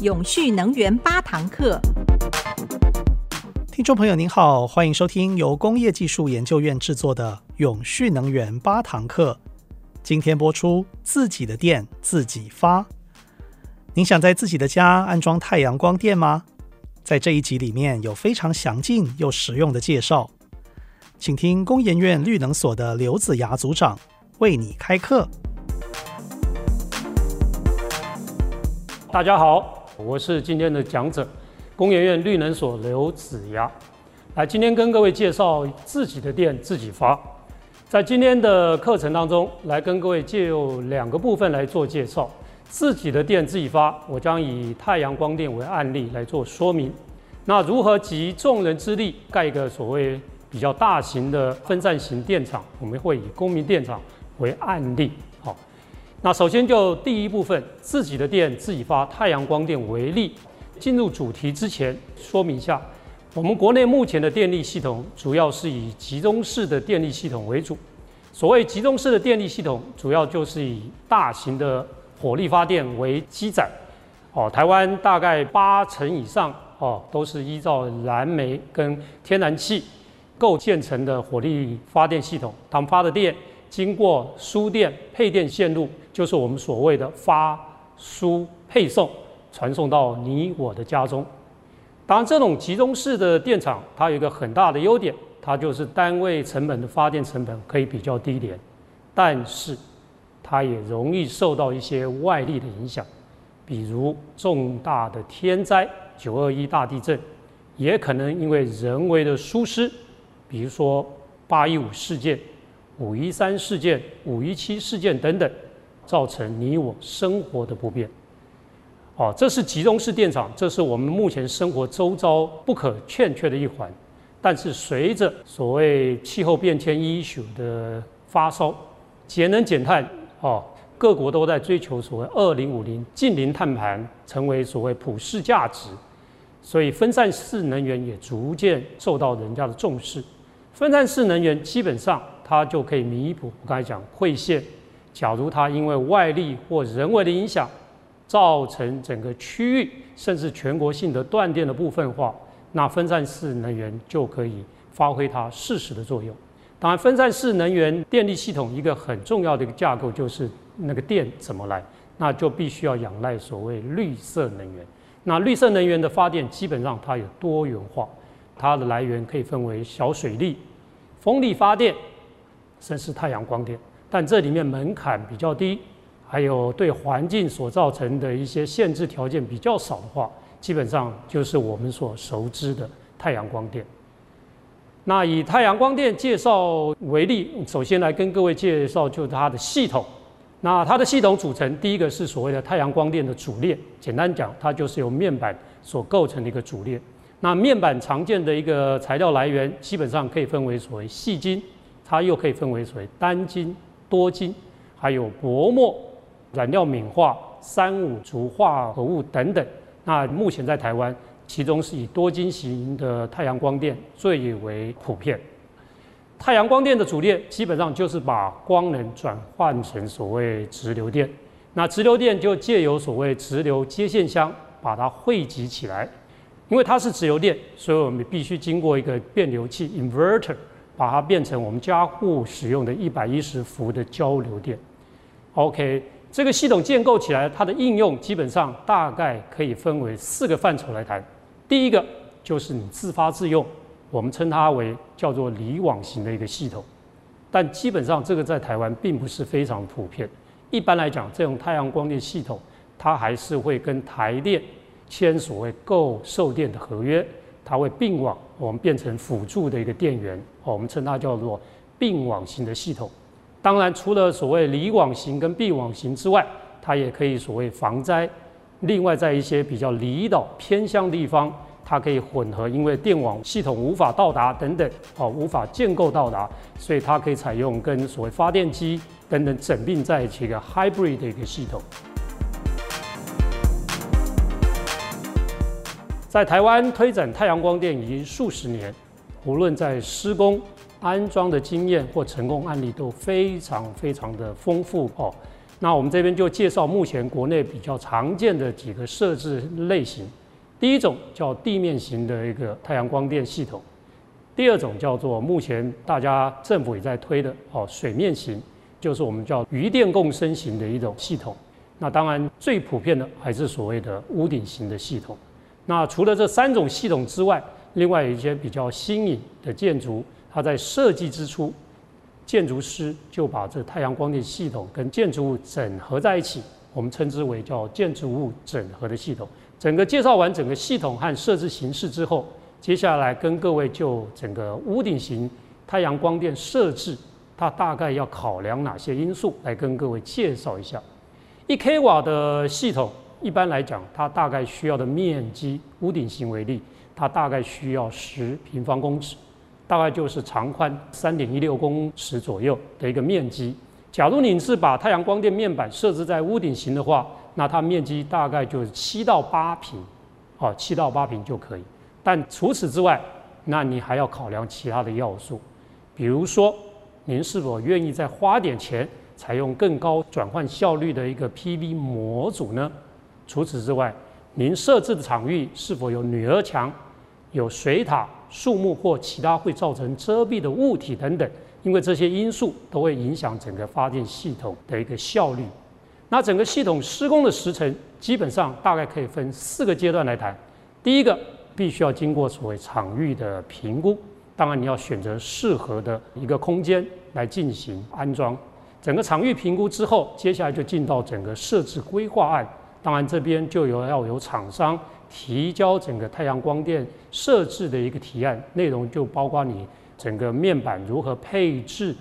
永续能源八堂课。听众朋友您好，欢迎收听由工业技术研究院制作的《永续能源八堂课》。今天播出自己的电自己发。您想在自己的家安装太阳光电吗？在这一集里面有非常详尽又实用的介绍，请听工研院绿能所的刘子牙组长为你开课。大家好，我是今天的讲者，工研院绿能所刘子雅。来，今天跟各位介绍自己的电自己发。在今天的课程当中，来跟各位借由两个部分来做介绍。自己的电自己发，我将以太阳光电为案例来做说明。那如何集众人之力盖一个所谓比较大型的分散型电厂？我们会以公民电厂为案例。那首先就第一部分，自己的电自己发，太阳光电为例。进入主题之前，说明一下，我们国内目前的电力系统主要是以集中式的电力系统为主。所谓集中式的电力系统，主要就是以大型的火力发电为基载，哦，台湾大概八成以上哦都是依照燃煤跟天然气构建成的火力发电系统。他们发的电经过输电配电线路，就是我们所谓的发输配送，传送到你我的家中。当然，这种集中式的电厂，它有一个很大的优点，它就是单位成本的发电成本可以比较低廉，但是。它也容易受到一些外力的影响，比如重大的天灾，九二一大地震，也可能因为人为的疏失，比如说八一五事件、五一三事件、五一七事件等等，造成你我生活的不便。哦，这是集中式电厂，这是我们目前生活周遭不可欠缺的一环。但是随着所谓气候变迁医学的发烧，节能减碳。哦，各国都在追求所谓二零五零净零碳盘，成为所谓普世价值，所以分散式能源也逐渐受到人家的重视。分散式能源基本上它就可以弥补我刚才讲馈线，假如它因为外力或人为的影响，造成整个区域甚至全国性的断电的部分化，那分散式能源就可以发挥它适时的作用。当然，分散式能源电力系统一个很重要的一个架构就是那个电怎么来，那就必须要仰赖所谓绿色能源。那绿色能源的发电基本上它有多元化，它的来源可以分为小水力、风力发电，甚至太阳光电。但这里面门槛比较低，还有对环境所造成的一些限制条件比较少的话，基本上就是我们所熟知的太阳光电。那以太阳光电介绍为例，首先来跟各位介绍就是它的系统。那它的系统组成，第一个是所谓的太阳光电的主链，简单讲，它就是由面板所构成的一个主链。那面板常见的一个材料来源，基本上可以分为所谓细晶，它又可以分为所谓单晶、多晶，还有薄膜、染料敏化、三五族化合物等等。那目前在台湾。其中是以多晶型的太阳光电最为普遍。太阳光电的主链基本上就是把光能转换成所谓直流电，那直流电就借由所谓直流接线箱把它汇集起来。因为它是直流电，所以我们必须经过一个变流器 （inverter） 把它变成我们家户使用的一百一十伏的交流电。OK，这个系统建构起来，它的应用基本上大概可以分为四个范畴来谈。第一个就是你自发自用，我们称它为叫做离网型的一个系统，但基本上这个在台湾并不是非常普遍。一般来讲，这种太阳光电系统，它还是会跟台电签所谓购售电的合约，它会并网，我们变成辅助的一个电源，我们称它叫做并网型的系统。当然，除了所谓离网型跟并网型之外，它也可以所谓防灾。另外，在一些比较离岛偏乡地方，它可以混合，因为电网系统无法到达等等，哦，无法建构到达，所以它可以采用跟所谓发电机等等整并在一起一个 hybrid 的一个系统。在台湾推展太阳光电已经数十年，无论在施工、安装的经验或成功案例都非常非常的丰富哦。那我们这边就介绍目前国内比较常见的几个设置类型。第一种叫地面型的一个太阳光电系统，第二种叫做目前大家政府也在推的哦，水面型，就是我们叫渔电共生型的一种系统。那当然最普遍的还是所谓的屋顶型的系统。那除了这三种系统之外，另外有一些比较新颖的建筑，它在设计之初，建筑师就把这太阳光电系统跟建筑物整合在一起，我们称之为叫建筑物整合的系统。整个介绍完整个系统和设置形式之后，接下来跟各位就整个屋顶型太阳光电设置，它大概要考量哪些因素，来跟各位介绍一下。一 k 瓦的系统，一般来讲，它大概需要的面积，屋顶型为例，它大概需要十平方公尺，大概就是长宽三点一六公尺左右的一个面积。假如你是把太阳光电面板设置在屋顶型的话，那它面积大概就是七到八平，哦，七到八平就可以。但除此之外，那你还要考量其他的要素，比如说，您是否愿意再花点钱，采用更高转换效率的一个 PV 模组呢？除此之外，您设置的场域是否有女儿墙、有水塔、树木或其他会造成遮蔽的物体等等？因为这些因素都会影响整个发电系统的一个效率。那整个系统施工的时程，基本上大概可以分四个阶段来谈。第一个，必须要经过所谓场域的评估，当然你要选择适合的一个空间来进行安装。整个场域评估之后，接下来就进到整个设置规划案。当然这边就有要有厂商提交整个太阳光电设置的一个提案，内容就包括你整个面板如何配置。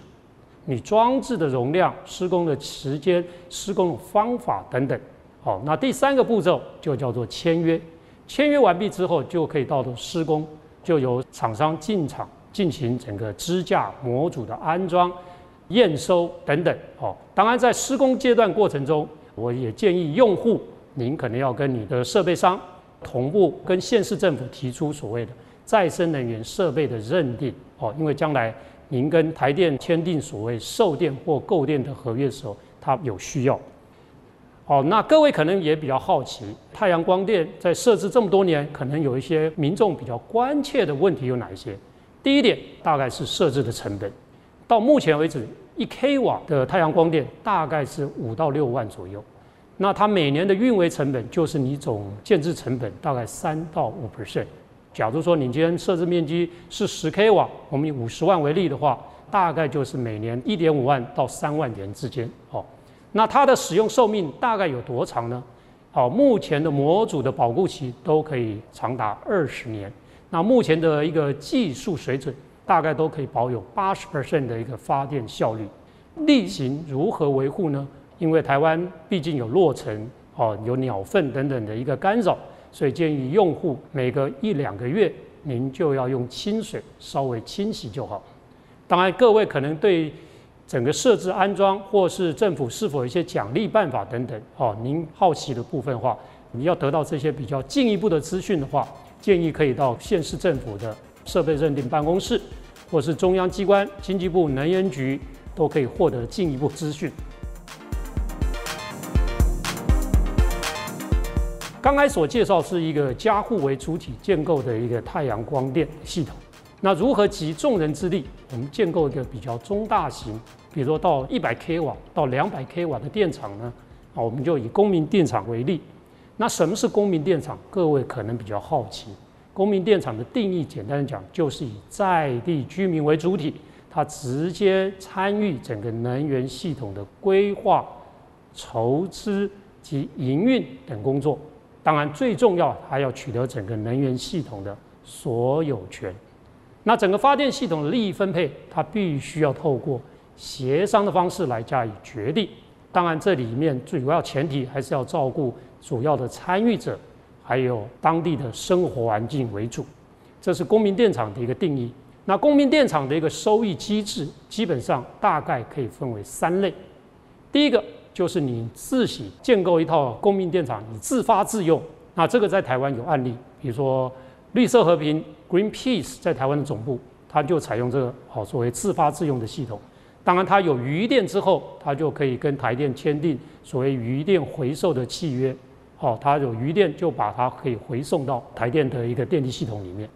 你装置的容量、施工的时间、施工方法等等，好，那第三个步骤就叫做签约。签约完毕之后，就可以到了施工，就由厂商进场进行整个支架模组的安装、验收等等。好，当然在施工阶段过程中，我也建议用户，您可能要跟你的设备商同步，跟县市政府提出所谓的再生能源设备的认定。哦，因为将来。您跟台电签订所谓售电或购电的合约的时候，它有需要。好，那各位可能也比较好奇，太阳光电在设置这么多年，可能有一些民众比较关切的问题有哪一些？第一点，大概是设置的成本。到目前为止，一 k 瓦的太阳光电大概是五到六万左右。那它每年的运维成本，就是你总建置成本大概三到五 percent。假如说你今天设置面积是十 k 瓦，我们以五十万为例的话，大概就是每年一点五万到三万元之间。哦，那它的使用寿命大概有多长呢？好，目前的模组的保固期都可以长达二十年。那目前的一个技术水准，大概都可以保有八十 percent 的一个发电效率。例行如何维护呢？因为台湾毕竟有落尘，哦，有鸟粪等等的一个干扰。所以建议用户每隔一两个月，您就要用清水稍微清洗就好。当然，各位可能对整个设置安装，或是政府是否有一些奖励办法等等，哦，您好奇的部分话，你要得到这些比较进一步的资讯的话，建议可以到县市政府的设备认定办公室，或是中央机关经济部能源局，都可以获得进一步资讯。刚才所介绍是一个家户为主体建构的一个太阳光电系统。那如何集众人之力，我们建构一个比较中大型，比如说到一百 k 瓦到两百 k 瓦的电厂呢？啊，我们就以公民电厂为例。那什么是公民电厂？各位可能比较好奇。公民电厂的定义，简单的讲，就是以在地居民为主体，他直接参与整个能源系统的规划、筹资及营运等工作。当然，最重要还要取得整个能源系统的所有权。那整个发电系统的利益分配，它必须要透过协商的方式来加以决定。当然，这里面最主要前提还是要照顾主要的参与者，还有当地的生活环境为主。这是公民电厂的一个定义。那公民电厂的一个收益机制，基本上大概可以分为三类。第一个。就是你自己建构一套公民电厂，你自发自用。那这个在台湾有案例，比如说绿色和平 （Greenpeace） 在台湾的总部，它就采用这个好所谓自发自用的系统。当然，它有余电之后，它就可以跟台电签订所谓余电回收的契约。好，它有余电就把它可以回送到台电的一个电力系统里面。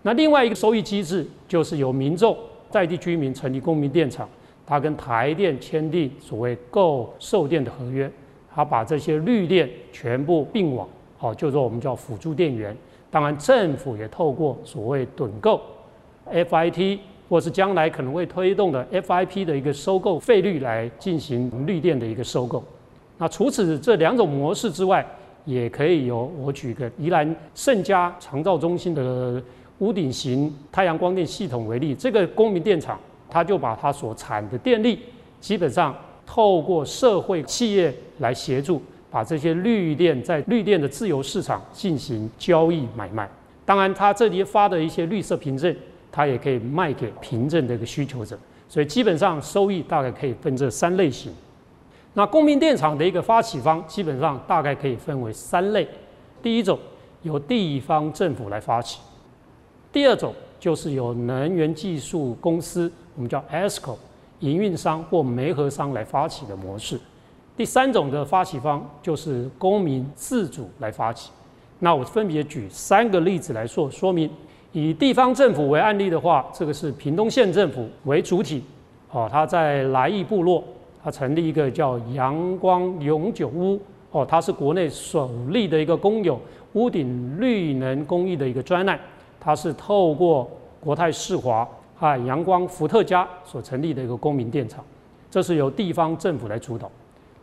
那另外一个收益机制，就是由民众在地居民成立公民电厂，它跟台电签订所谓购售电的合约，它把这些绿电全部并网，好，就说我们叫辅助电源。当然，政府也透过所谓趸购 FIT。或是将来可能会推动的 FIP 的一个收购费率来进行绿电的一个收购。那除此这两种模式之外，也可以有我举个宜兰盛嘉长照中心的屋顶型太阳光电系统为例，这个公民电厂，它就把它所产的电力，基本上透过社会企业来协助，把这些绿电在绿电的自由市场进行交易买卖。当然，它这里发的一些绿色凭证。它也可以卖给凭证的一个需求者，所以基本上收益大概可以分这三类型。那公民电厂的一个发起方基本上大概可以分为三类：第一种由地方政府来发起；第二种就是由能源技术公司，我们叫 ESCO 营运商或煤合商来发起的模式；第三种的发起方就是公民自主来发起。那我分别举三个例子来做说明。以地方政府为案例的话，这个是屏东县政府为主体，哦，他在来义部落，他成立一个叫阳光永久屋，哦，它是国内首例的一个公有屋顶绿能公益的一个专案，它是透过国泰世华和阳光伏特加所成立的一个公民电厂，这是由地方政府来主导。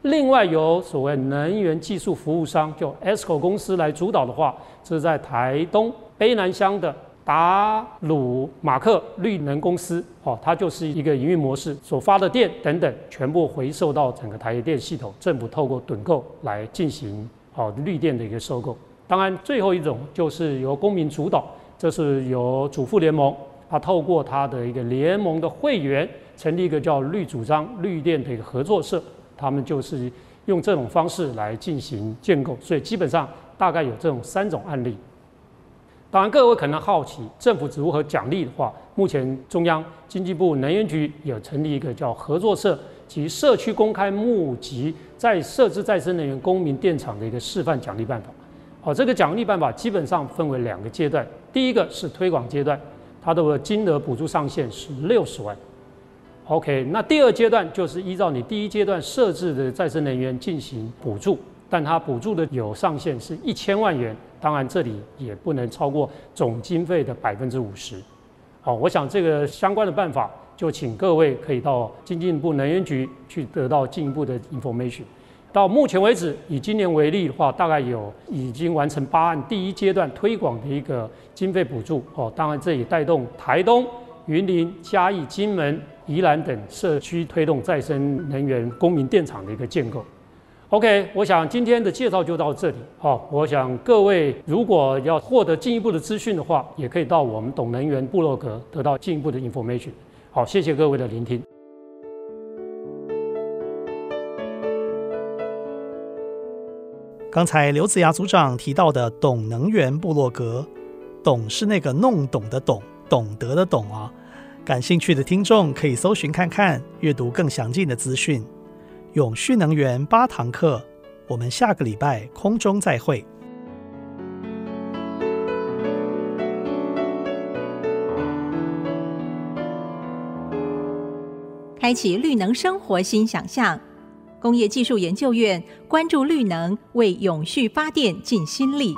另外由所谓能源技术服务商就 ESCO 公司来主导的话，这是在台东卑南乡的。达鲁马克绿能公司，哦，它就是一个营运模式，所发的电等等，全部回收到整个台电系统，政府透过趸购来进行哦绿电的一个收购。当然，最后一种就是由公民主导，这是由主妇联盟，它透过它的一个联盟的会员，成立一个叫绿主张绿电的一个合作社，他们就是用这种方式来进行建构。所以基本上大概有这种三种案例。当然，各位可能好奇，政府如何奖励的话，目前中央经济部能源局有成立一个叫合作社及社区公开募集再设置再生能源公民电厂的一个示范奖励办法。好，这个奖励办法基本上分为两个阶段，第一个是推广阶段，它的金额补助上限是六十万。OK，那第二阶段就是依照你第一阶段设置的再生能源进行补助，但它补助的有上限是一千万元。当然，这里也不能超过总经费的百分之五十。好，我想这个相关的办法，就请各位可以到经济部能源局去得到进一步的 information。到目前为止，以今年为例的话，大概有已经完成八案第一阶段推广的一个经费补助。哦，当然这也带动台东、云林、嘉义、金门、宜兰等社区推动再生能源公民电厂的一个建构。OK，我想今天的介绍就到这里。好，我想各位如果要获得进一步的资讯的话，也可以到我们懂能源部落格得到进一步的 information。好，谢谢各位的聆听。刚才刘子牙组长提到的懂能源部落格，懂是那个弄懂的懂，懂得的懂啊。感兴趣的听众可以搜寻看看，阅读更详尽的资讯。永续能源八堂课，我们下个礼拜空中再会。开启绿能生活新想象，工业技术研究院关注绿能，为永续发电尽心力。